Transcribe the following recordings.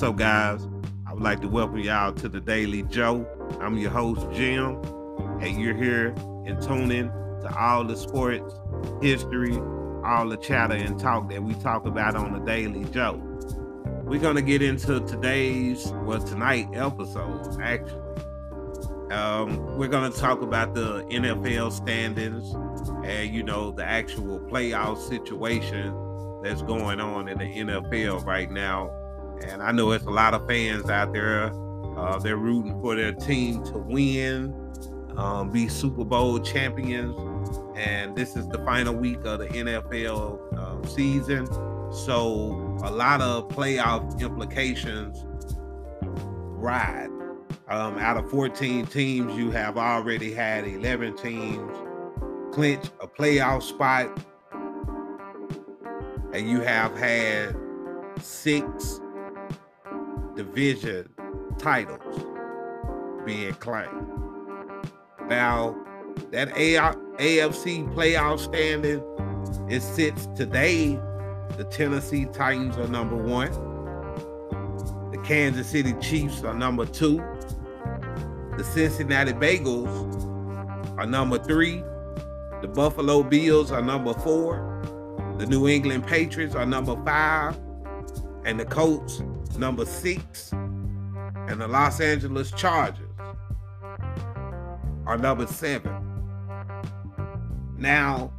What's up, guys? I would like to welcome y'all to the Daily Joe. I'm your host, Jim, and you're here and tuning to all the sports, history, all the chatter and talk that we talk about on the Daily Joe. We're gonna get into today's, well, tonight episode actually. Um, we're gonna talk about the NFL standings and you know the actual playoff situation that's going on in the NFL right now and I know it's a lot of fans out there. Uh, they're rooting for their team to win, um, be Super Bowl champions. And this is the final week of the NFL uh, season. So a lot of playoff implications ride. Um, out of 14 teams, you have already had 11 teams clinch a playoff spot. And you have had six division titles being claimed. Now, that AFC playoff standing, it sits today. The Tennessee Titans are number one. The Kansas City Chiefs are number two. The Cincinnati Bengals are number three. The Buffalo Bills are number four. The New England Patriots are number five. And the Colts number six, and the Los Angeles Chargers are number seven. Now,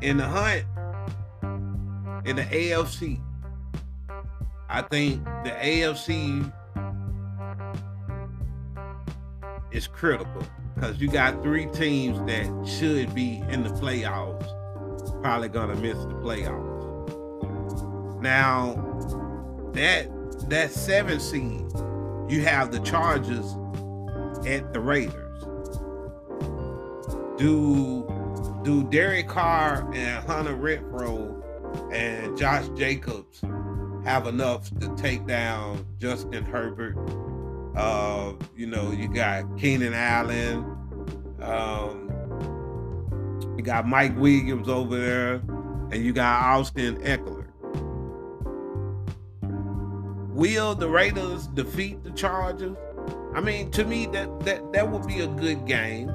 in the hunt, in the AFC, I think the AFC is critical because you got three teams that should be in the playoffs, probably gonna miss the playoffs. Now, that that seven seed, you have the Chargers at the Raiders. Do do Derek Carr and Hunter Renfrow and Josh Jacobs have enough to take down Justin Herbert? Uh, you know, you got Keenan Allen, um, you got Mike Williams over there, and you got Austin Ekeler. Will the Raiders defeat the Chargers? I mean, to me, that that that would be a good game.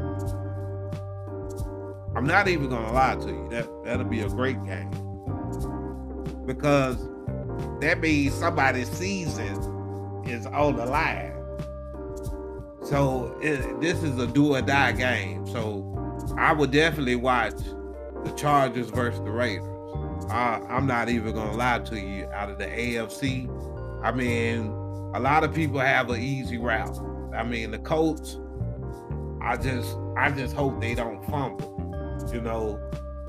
I'm not even gonna lie to you. That that'll be a great game because that means somebody's season is on the line. So it, this is a do or die game. So I would definitely watch the Chargers versus the Raiders. I, I'm not even gonna lie to you. Out of the AFC, I mean, a lot of people have an easy route. I mean, the Colts, I just I just hope they don't fumble. You know,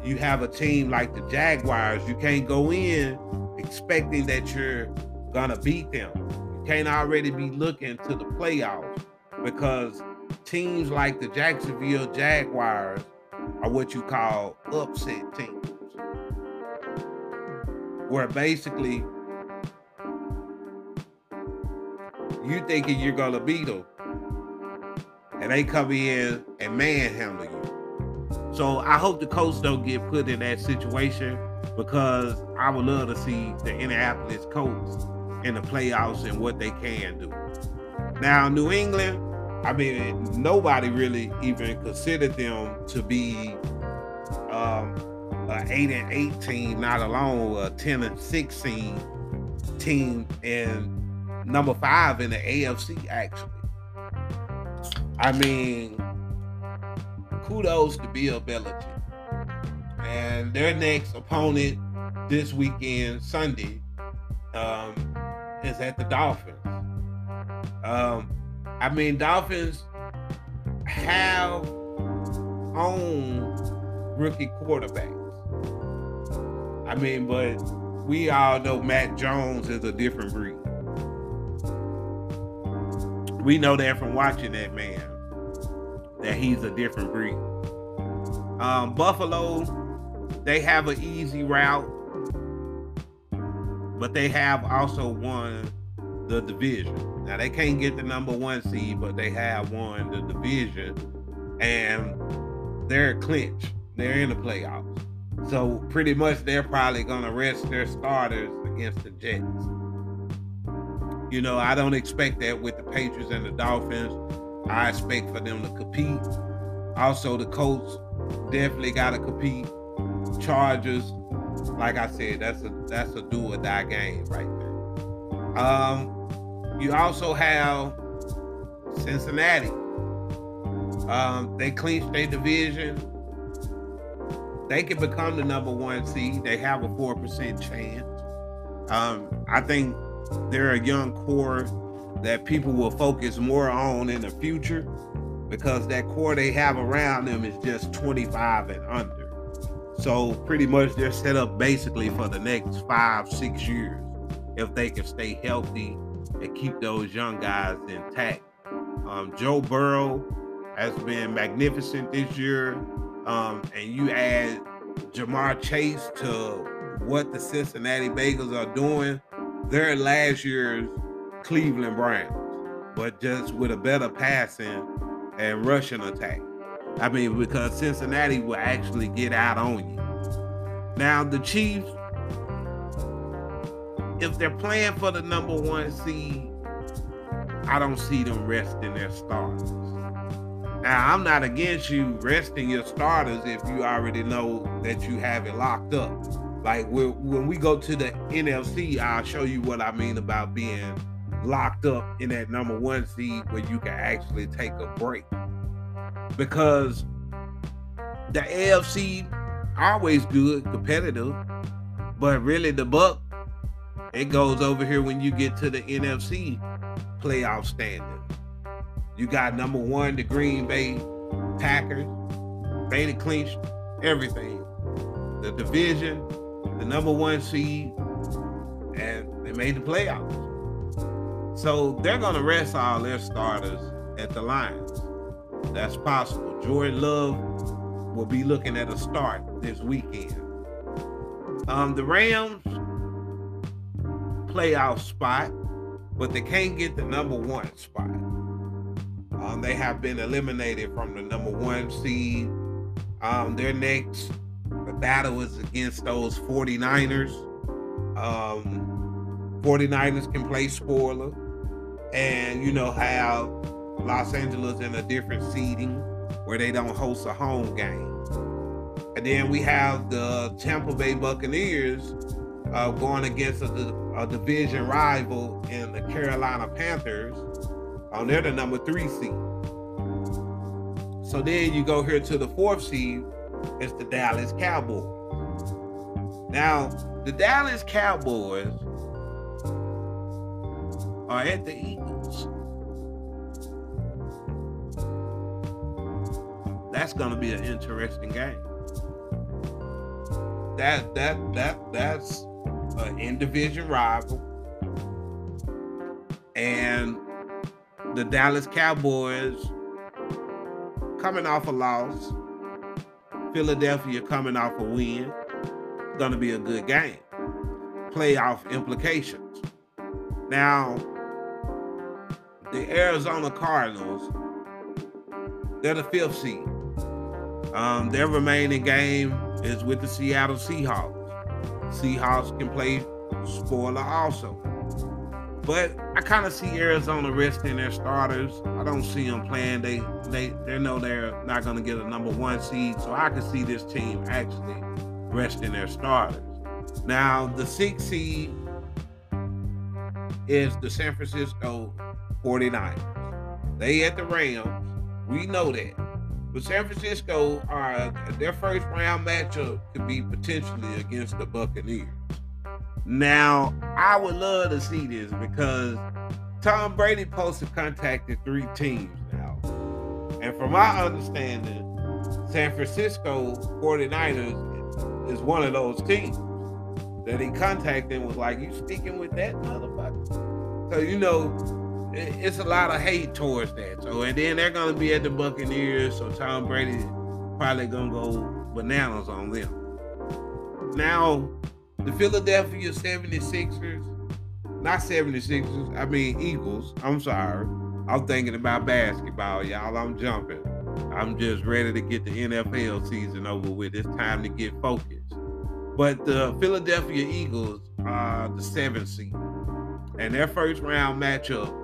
you have a team like the Jaguars, you can't go in expecting that you're gonna beat them. You can't already be looking to the playoffs because teams like the Jacksonville Jaguars are what you call upset teams. Where basically you thinking you're gonna beat them, and they come in and manhandle you. So I hope the Colts don't get put in that situation because I would love to see the Indianapolis Colts in the playoffs and what they can do. Now, New England, I mean, nobody really even considered them to be um, an eight and eight team, not alone a ten and sixteen team, and number five in the AFC, actually. I mean, kudos to Bill Belichick. And their next opponent this weekend, Sunday, um, is at the Dolphins. Um, I mean, Dolphins have own rookie quarterbacks. I mean, but we all know Mac Jones is a different breed. We know that from watching that man that he's a different breed. Um, Buffalo, they have an easy route, but they have also won the division. Now they can't get the number one seed, but they have won the division, and they're clinched. They're in the playoffs. So pretty much they're probably gonna rest their starters against the Jets. You know, I don't expect that with the Patriots and the Dolphins. I expect for them to compete. Also, the Colts definitely got to compete. Chargers, like I said, that's a that's a do or die game right there. Um, you also have Cincinnati. Um, they clinched their division. They can become the number one seed. They have a four percent chance. Um, I think they're a young core that people will focus more on in the future because that core they have around them is just 25 and under. So pretty much they're set up basically for the next five, six years if they can stay healthy and keep those young guys intact. Um, Joe Burrow has been magnificent this year. Um, and you add Ja'Marr Chase to what the Cincinnati Bengals are doing, they're last year's Cleveland Browns, but just with a better passing and rushing attack. I mean, because Cincinnati will actually get out on you. Now, the Chiefs, if they're playing for the number one seed, I don't see them resting their starters. Now, I'm not against you resting your starters if you already know that you have it locked up. Like when we go to the NFC, I'll show you what I mean about being locked up in that number one seed where you can actually take a break. Because the AFC always good, competitive, but really the buck it goes over here when you get to the NFC playoff standing. You got number one, the Green Bay Packers. They clinched everything. The division, the number one seed, and they made the playoffs. So they're going to rest all their starters at the Lions. That's possible. Jordan Love will be looking at a start this weekend. Um, the Rams playoff spot, but they can't get the number one spot. Um, they have been eliminated from the number one seed. Um, their next battle is against those 49ers. Um, 49ers can play spoiler and, you know, have Los Angeles in a different seating where they don't host a home game. And then we have the Tampa Bay Buccaneers uh, going against a, a, division rival in the Carolina Panthers. Um, they're the number three seed. So then you go here to the fourth seed, it's the Dallas Cowboys. Now, the Dallas Cowboys are at the Eagles. That's going to be an interesting game. That that that that's an in division rival, and the Dallas Cowboys coming off a loss Philadelphia coming off a win. Going to be a good game. Playoff implications. Now, the Arizona Cardinals, they're the fifth seed. Um, their remaining game is with the Seattle Seahawks. Seahawks can play spoiler also. But I kind of see Arizona resting their starters. I don't see them playing. They they they know they're not going to get a number one seed, so I can see this team actually resting their starters. Now the sixth seed is the San Francisco 49ers. They at the Rams. We know that. But San Francisco are their first round matchup could be potentially against the Buccaneers. Now, I would love to see this because Tom Brady posted contacted three teams now. And from my understanding, San Francisco 49ers is one of those teams that he contacted and was like, You sticking with that motherfucker? So, you know, it's a lot of hate towards that. So, and then they're going to be at the Buccaneers. So, Tom Brady probably going to go bananas on them. Now, the Philadelphia 76ers, not 76ers, I mean Eagles. I'm sorry. I'm thinking about basketball, y'all. I'm jumping. I'm just ready to get the NFL season over with. It's time to get focused. But the Philadelphia Eagles are the seventh seed. And their first round matchup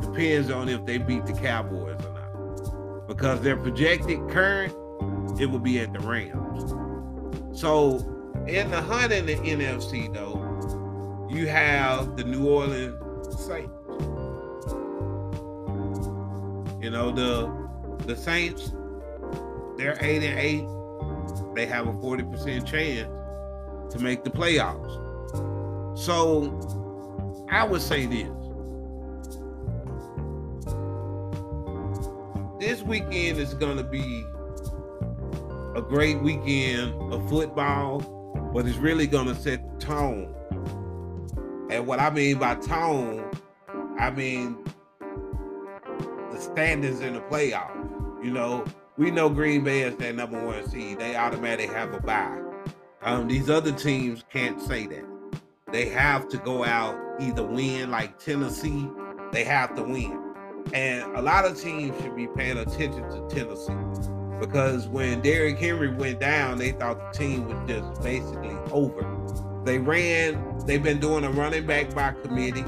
depends on if they beat the Cowboys or not. Because their projected current, it will be at the Rams. So in the hunt in the NFC, though, you have the New Orleans Saints. You know, the the Saints, they're eight and eight. They have a 40% chance to make the playoffs. So I would say this. This weekend is gonna be a great weekend of football, but it's really gonna set the tone. And what I mean by tone, I mean the standings in the playoffs. You know, we know Green Bay is that number one seed. They automatically have a bye. Um, these other teams can't say that. They have to go out either win like Tennessee. They have to win. And a lot of teams should be paying attention to Tennessee because when Derrick Henry went down, they thought the team was just basically over. They ran, they've been doing a running back by committee.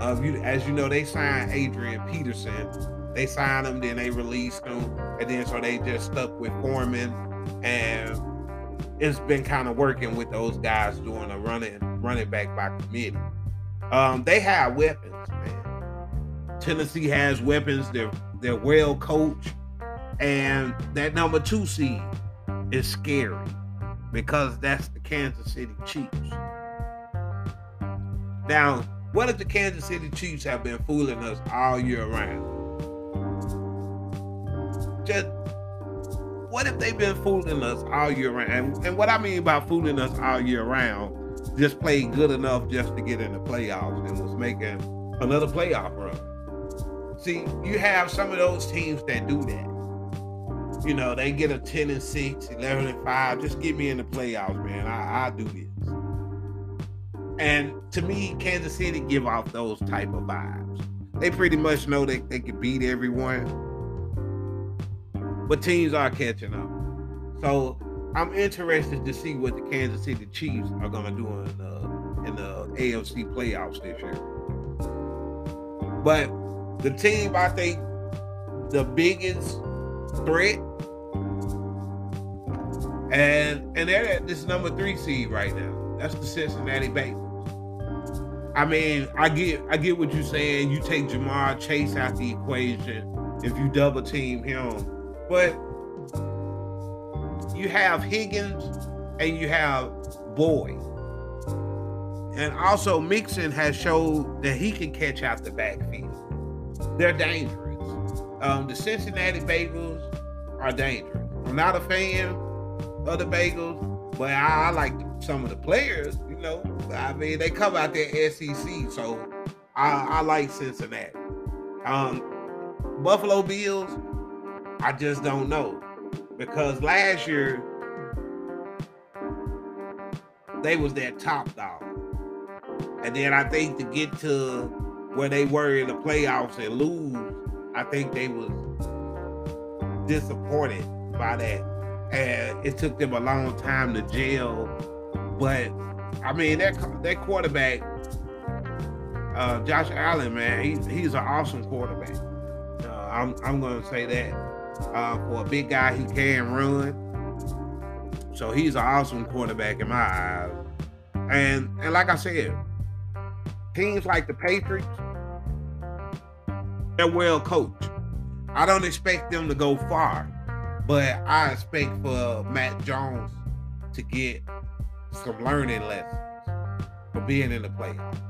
Uh, you, as you know, they signed Adrian Peterson. They signed him, then they released him, and then so they just stuck with Foreman. And it's been kind of working with those guys doing a running running back by committee. Um, they have weapons, man. Tennessee has weapons. They're they're well coached. And that number two seed is scary because that's the Kansas City Chiefs. Now, what if the Kansas City Chiefs have been fooling us all year round? Just what if they've been fooling us all year round? And, what I mean by fooling us all year round, just played good enough just to get in the playoffs and was making another playoff run. See, you have some of those teams that do that you know, they get a 10 and 6, 11 and 5. Just get me in the playoffs, man. I, I do this. And to me, Kansas City give off those type of vibes. They pretty much know that they can beat everyone. But teams are catching up. So I'm interested to see what the Kansas City Chiefs are gonna do in the in the AFC playoffs this year. But the team I think the biggest threat and and they're at this number three seed right now. That's the Cincinnati Bengals. I mean, I get I get what you're saying. You take Ja'Marr Chase out the equation if you double team him, but you have Higgins and you have Boyd. And also Mixon has showed that he can catch out the backfield. They're dangerous. Um, the Cincinnati Bengals are dangerous. I'm not a fan other Bengals, but I, I like some of the players. You know, I mean, they come out there SEC, so I, I like Cincinnati. Um, Buffalo Bills, I just don't know because last year they was their top dog, and then I think to get to where they were in the playoffs and lose, I think they was disappointed by that and it took them a long time to gel. But I mean, that that quarterback, uh, Josh Allen, man, he, he's an awesome quarterback. Uh, I'm I'm gonna say that uh, for a big guy, he can run. So he's an awesome quarterback in my eyes. And and like I said, teams like the Patriots, they're well coached. I don't expect them to go far. But I expect for Mac Jones to get some learning lessons for being in the playoffs.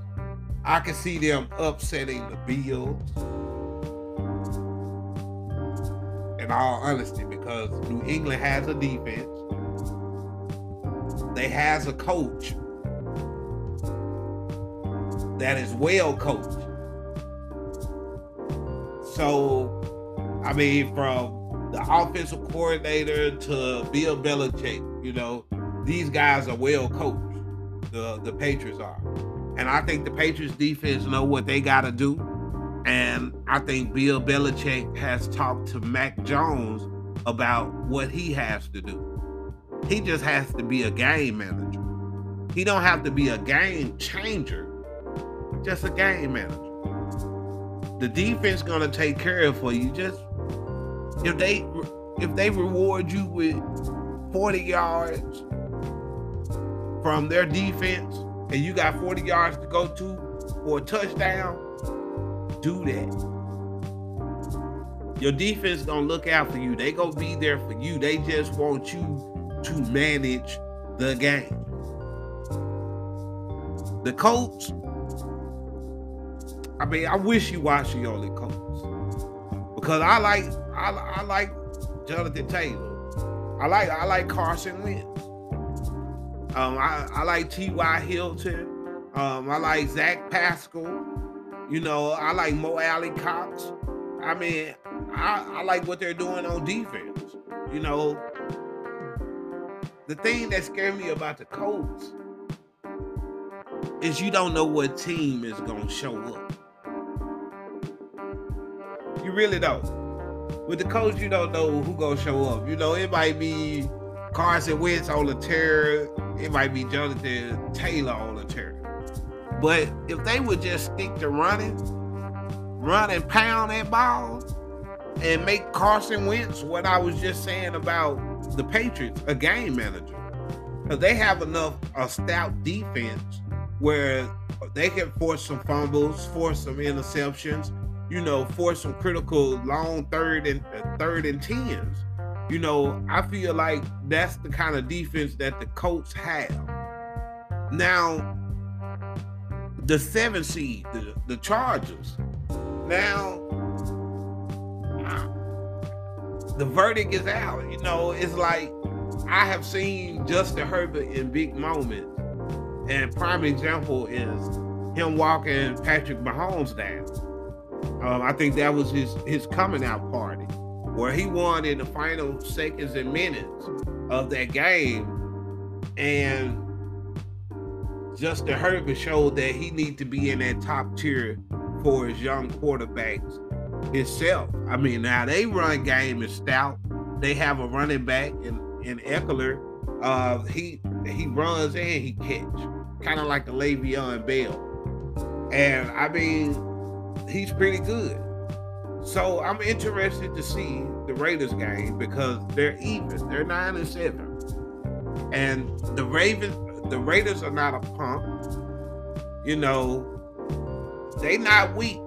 I can see them upsetting the Bills. In all honesty, because New England has a defense, they has a coach that is well coached. So, I mean, from the offensive coordinator to Bill Belichick. You know, these guys are well coached. The the Patriots are, and I think the Patriots defense know what they got to do. And I think Bill Belichick has talked to Mac Jones about what he has to do. He just has to be a game manager. He don't have to be a game changer, just a game manager. The defense gonna take care of for you. Just if they if they reward you with 40 yards from their defense and you got 40 yards to go to for a touchdown, do that. Your defense gonna look after you. They gonna be there for you. They just want you to manage the game. The Colts, I mean, I wish you watched the only Colts because I like I, I like Jonathan Taylor. I like I like Carson Wentz. Um, I, I like T.Y. Hilton. Um, I like Zach Pascal. You know, I like Mo Alie-Cox. I mean, I, I like what they're doing on defense. You know, the thing that scared me about the Colts is you don't know what team is gonna show up. You really don't. With the coach, you don't know who gonna show up. You know, it might be Carson Wentz on the tear. It might be Jonathan Taylor on the tear. But if they would just stick to running, run and pound that ball, and make Carson Wentz what I was just saying about the Patriots, a game manager. Because they have enough a stout defense where they can force some fumbles, force some interceptions, you know, force some critical long third and uh, third and tens. You know, I feel like that's the kind of defense that the Colts have. Now, the seven seed, the, the Chargers. Now, the verdict is out. You know, it's like I have seen Justin Herbert in big moments. And prime example is him walking Patrick Mahomes down. Um, I think that was his his coming out party, where he won in the final seconds and minutes of that game, and Justin Herbert showed that he need to be in that top tier for his young quarterbacks himself. I mean, now they run game is stout. They have a running back in in Ekeler. Uh, he he runs and he catch, kind of like a Le'Veon Bell. And I mean, he's pretty good. So I'm interested to see the Raiders game because they're even. They're nine and seven, and the Ravens, the Raiders are not a pump. You know, they not weak.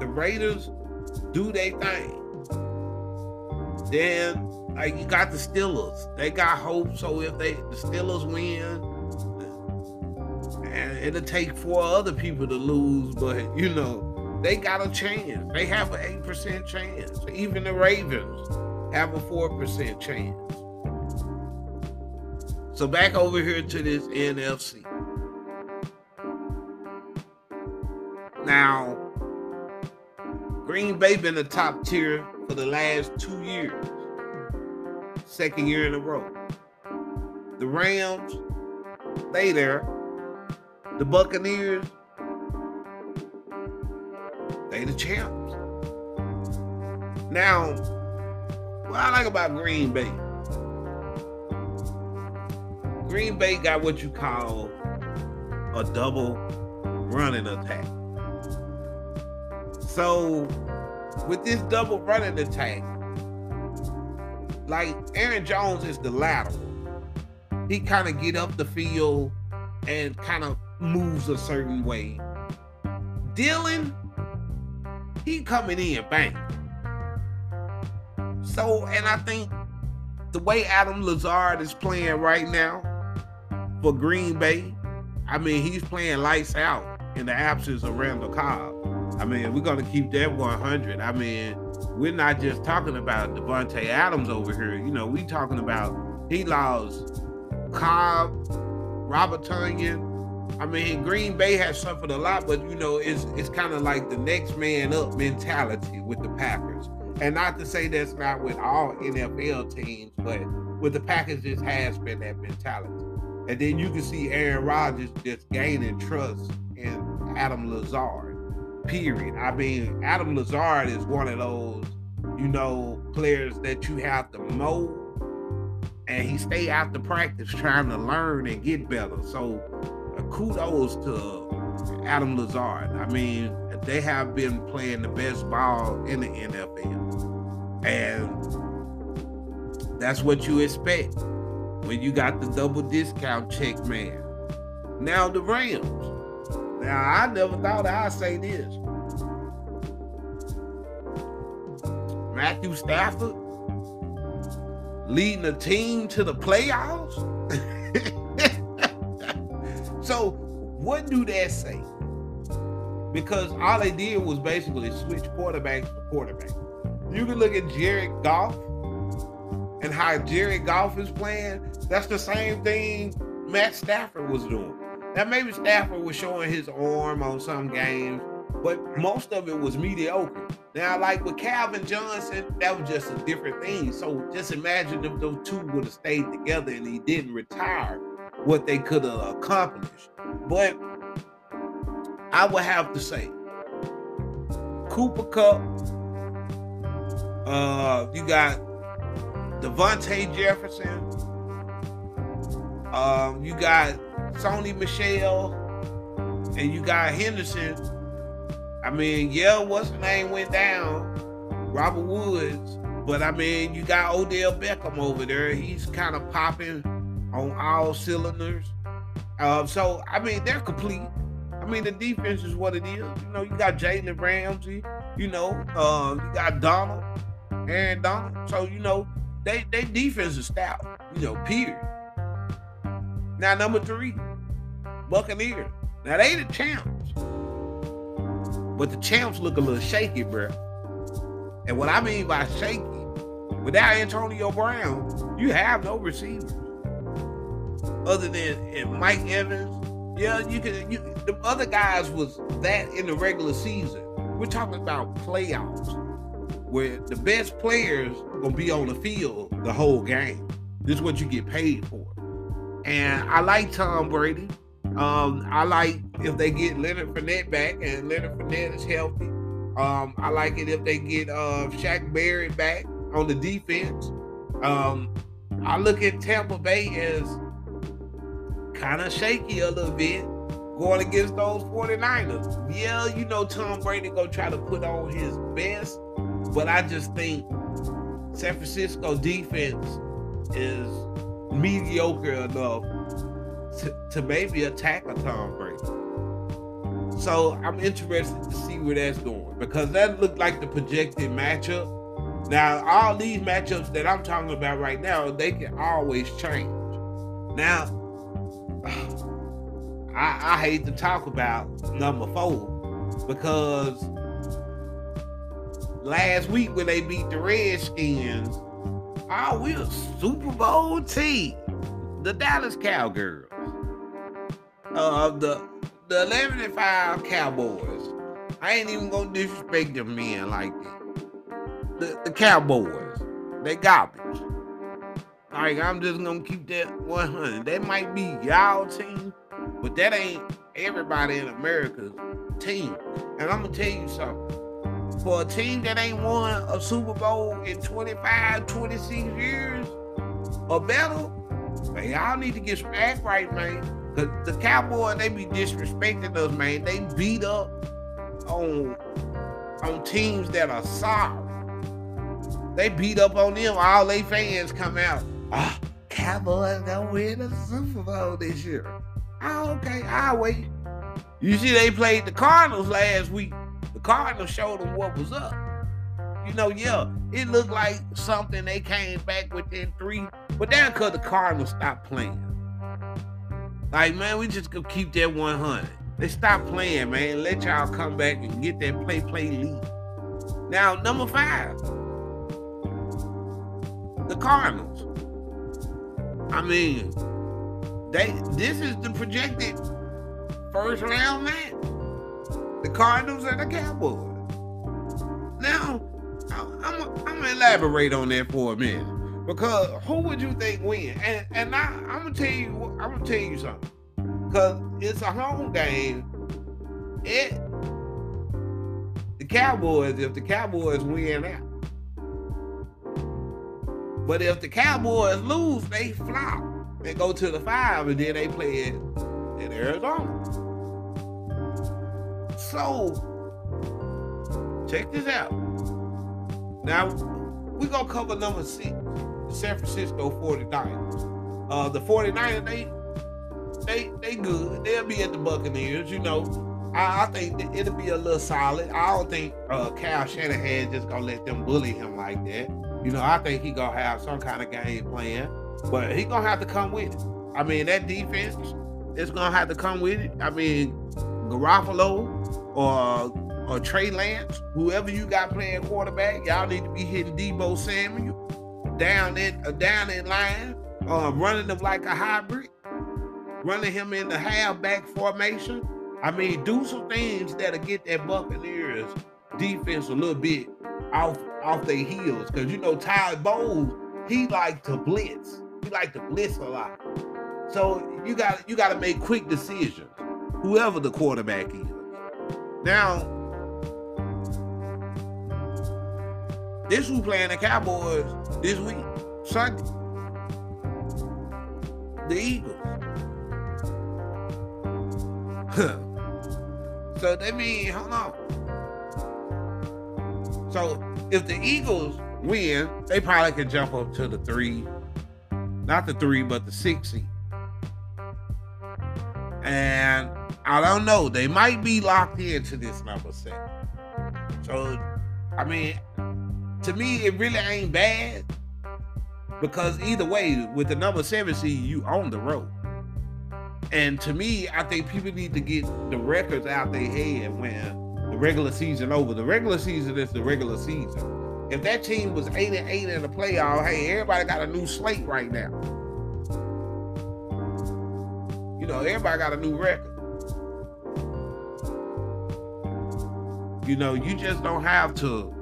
The Raiders do their thing. Then like you got the Steelers. They got hope. So if they the Steelers win, and it'll take four other people to lose, but you know, they got a chance. They have an eight percent chance. Even the Ravens have a four percent chance. So back over here to this NFC. Now, Green Bay been the top tier for the last two years. Second year in a row. The Rams, they there. The Buccaneers, they the champs. Now, what I like about Green Bay, Green Bay got what you call a double running attack. So, with this double running attack, like Aaron Jones is the lateral. He kind of get up the field and kind of moves a certain way. Dillon, he coming in bang. So, and I think the way Adam Lazard is playing right now for Green Bay, I mean, he's playing lights out in the absence of Randall Cobb. I mean, we're gonna keep that 100. I mean, we're not just talking about Davante Adams over here. You know, we talking about he lost Cobb, Robert Tonyan, I mean, Green Bay has suffered a lot, but you know, it's it's kind of like the next man up mentality with the Packers. And not to say that's not with all NFL teams, but with the Packers, this has been that mentality. And then you can see Aaron Rodgers just gaining trust in Adam Lazard. Period. I mean, Adam Lazard is one of those, you know, players that you have to mold and he stay after practice trying to learn and get better. So kudos to Adam Lazard. I mean, they have been playing the best ball in the NFL. And that's what you expect when you got the double discount check man. Now the Rams. Now I never thought I'd say this. Matthew Stafford leading a team to the playoffs. so what do that say? Because all they did was basically switch quarterbacks for quarterbacks. You can look at Jared Goff and how Jared Goff is playing. That's the same thing Matt Stafford was doing. Now maybe Stafford was showing his arm on some games, but most of it was mediocre. Now, like with Calvin Johnson, that was just a different thing. So just imagine if those two would have stayed together and he didn't retire, what they could have accomplished. But I would have to say, Cooper Kupp. uh, you got Devontae Jefferson, um, you got Sony Michel, and you got Henderson. I mean, yeah, what's the name went down? Robert Woods. But I mean, you got Odell Beckham over there. He's kind of popping on all cylinders. Um, so I mean, they're complete. I mean, the defense is what it is. You know, you got Jalen Ramsey. You know, uh, you got Donald, and Donald. So you know, they they defense is stout. You know, period. Now number three, Buccaneers. Now they the champs, but the champs look a little shaky, bro. And what I mean by shaky, without Antonio Brown, you have no receivers other than Mike Evans. Yeah, you can. You, the other guys was that in the regular season. We're talking about playoffs, where the best players gonna be on the field the whole game. This is what you get paid for. And I like Tom Brady. Um, I like if they get Leonard Fournette back and Leonard Fournette is healthy. Um, I like it if they get uh, Shaq Barrett back on the defense. Um, I look at Tampa Bay as kind of shaky a little bit going against those 49ers. Yeah, you know Tom Brady gonna try to put on his best, but I just think San Francisco defense is mediocre enough to, to maybe attack a Tom Brady. So I'm interested to see where that's going because that looked like the projected matchup. Now, all these matchups that I'm talking about right now, they can always change. Now, I, I hate to talk about number four because last week when they beat the Redskins, oh, we a Super Bowl team, the Dallas Cowgirls. Uh, the the 11 and 5 Cowboys. I ain't even gonna disrespect them men like that. The, the Cowboys, they garbage. Like I'm just gonna keep that 100. That might be y'all team, but that ain't everybody in America's team. And I'm gonna tell you something. For a team that ain't won a Super Bowl in 25, 26 years or better, man, y'all need to get some act right, man. Cause the Cowboys, they be disrespecting us, man. They beat up on on teams that are soft. They beat up on them. All they fans come out. Ah, Cowboys gonna win the Super Bowl this year. Oh, okay, I'll wait. You see, they played the Cardinals last week. The Cardinals showed them what was up. You know, yeah, it looked like something they came back within three, but that's because the Cardinals stopped playing. Like, man, we just gonna keep that 100. They stop playing, man. Let y'all come back and get that play play lead. Now, number five, the Cardinals. I mean, they this is the projected first round match. The Cardinals and the Cowboys. Now, I'm, I'm gonna elaborate on that for a minute because who would you think win? And and I, I'm gonna tell you, I'm gonna tell you something because it's a home game. It the Cowboys, if the Cowboys win out. But if the Cowboys lose, they flop. They go to the five and then they play it in Arizona. So, check this out. Now, we're to cover number six, the San Francisco 49ers. Uh, the 49ers, they, they, they good. They'll be at the Buccaneers, you know. I, I think it'll be a little solid. I don't think uh, Kyle Shanahan just gonna let them bully him like that. You know, I think he gonna have some kind of game plan, but he gonna have to come with it. I mean, that defense is gonna have to come with it. I mean, Garoppolo or or Trey Lance, whoever you got playing quarterback, y'all need to be hitting Deebo Samuel down in uh, down in line, uh, running them like a hybrid, running him in the halfback formation I mean, do some things that'll get that Buccaneers defense a little bit off off their heels. Cause you know Ty Bowles, he like to blitz. He like to blitz a lot. So you got you got to make quick decisions. Whoever the quarterback is. Now, this who playing the Cowboys this week, Sunday. The Eagles. Huh. So that mean, hold on. So if the Eagles win, they probably can jump up to the three, not the three, but the six seed. And I don't know, they might be locked into this number set. So, I mean, to me, it really ain't bad because either way, with the number seven seed, you on the road. And to me, I think people need to get the records out their head when the regular season over. The regular season is the regular season. If that team was eight and eight in the playoff, hey, everybody got a new slate right now. You know, everybody got a new record. You know, you just don't have to.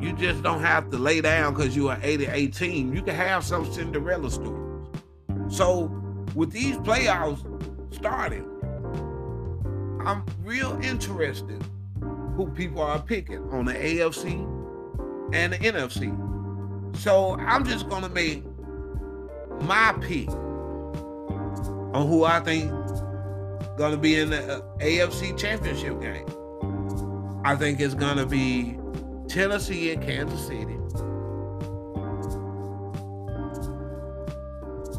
You just don't have to lay down because an 88 team. You can have some Cinderella stories. So with these playoffs starting, I'm real interested who people are picking on the AFC and the NFC. So I'm just gonna make my pick on who I think gonna be in the uh, AFC Championship game. I think it's gonna be Tennessee and Kansas City.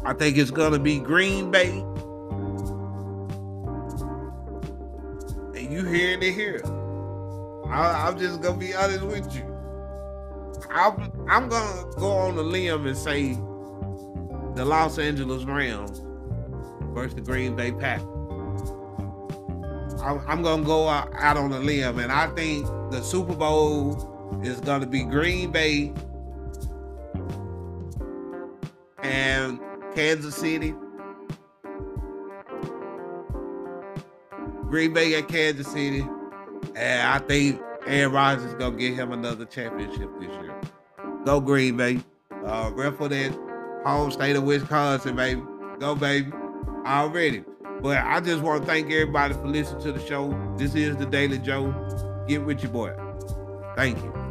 I think it's to be Green Bay. You hearing it here. I, am just to be honest with you. I'm, I'm to go on a limb and say the Los Angeles Rams versus the Green Bay Packers. I'm, I'm to go out, out on a limb, and I think the Super Bowl is to be Green Bay and Kansas City, Green Bay at Kansas City, and I think Aaron Rodgers is gonna get him another championship this year. Go Green Bay. Uh, for that home state of Wisconsin, baby. Go, baby. Already. But I just want to thank everybody for listening to the show. This is the Daily Joe. Get with your boy. Thank you.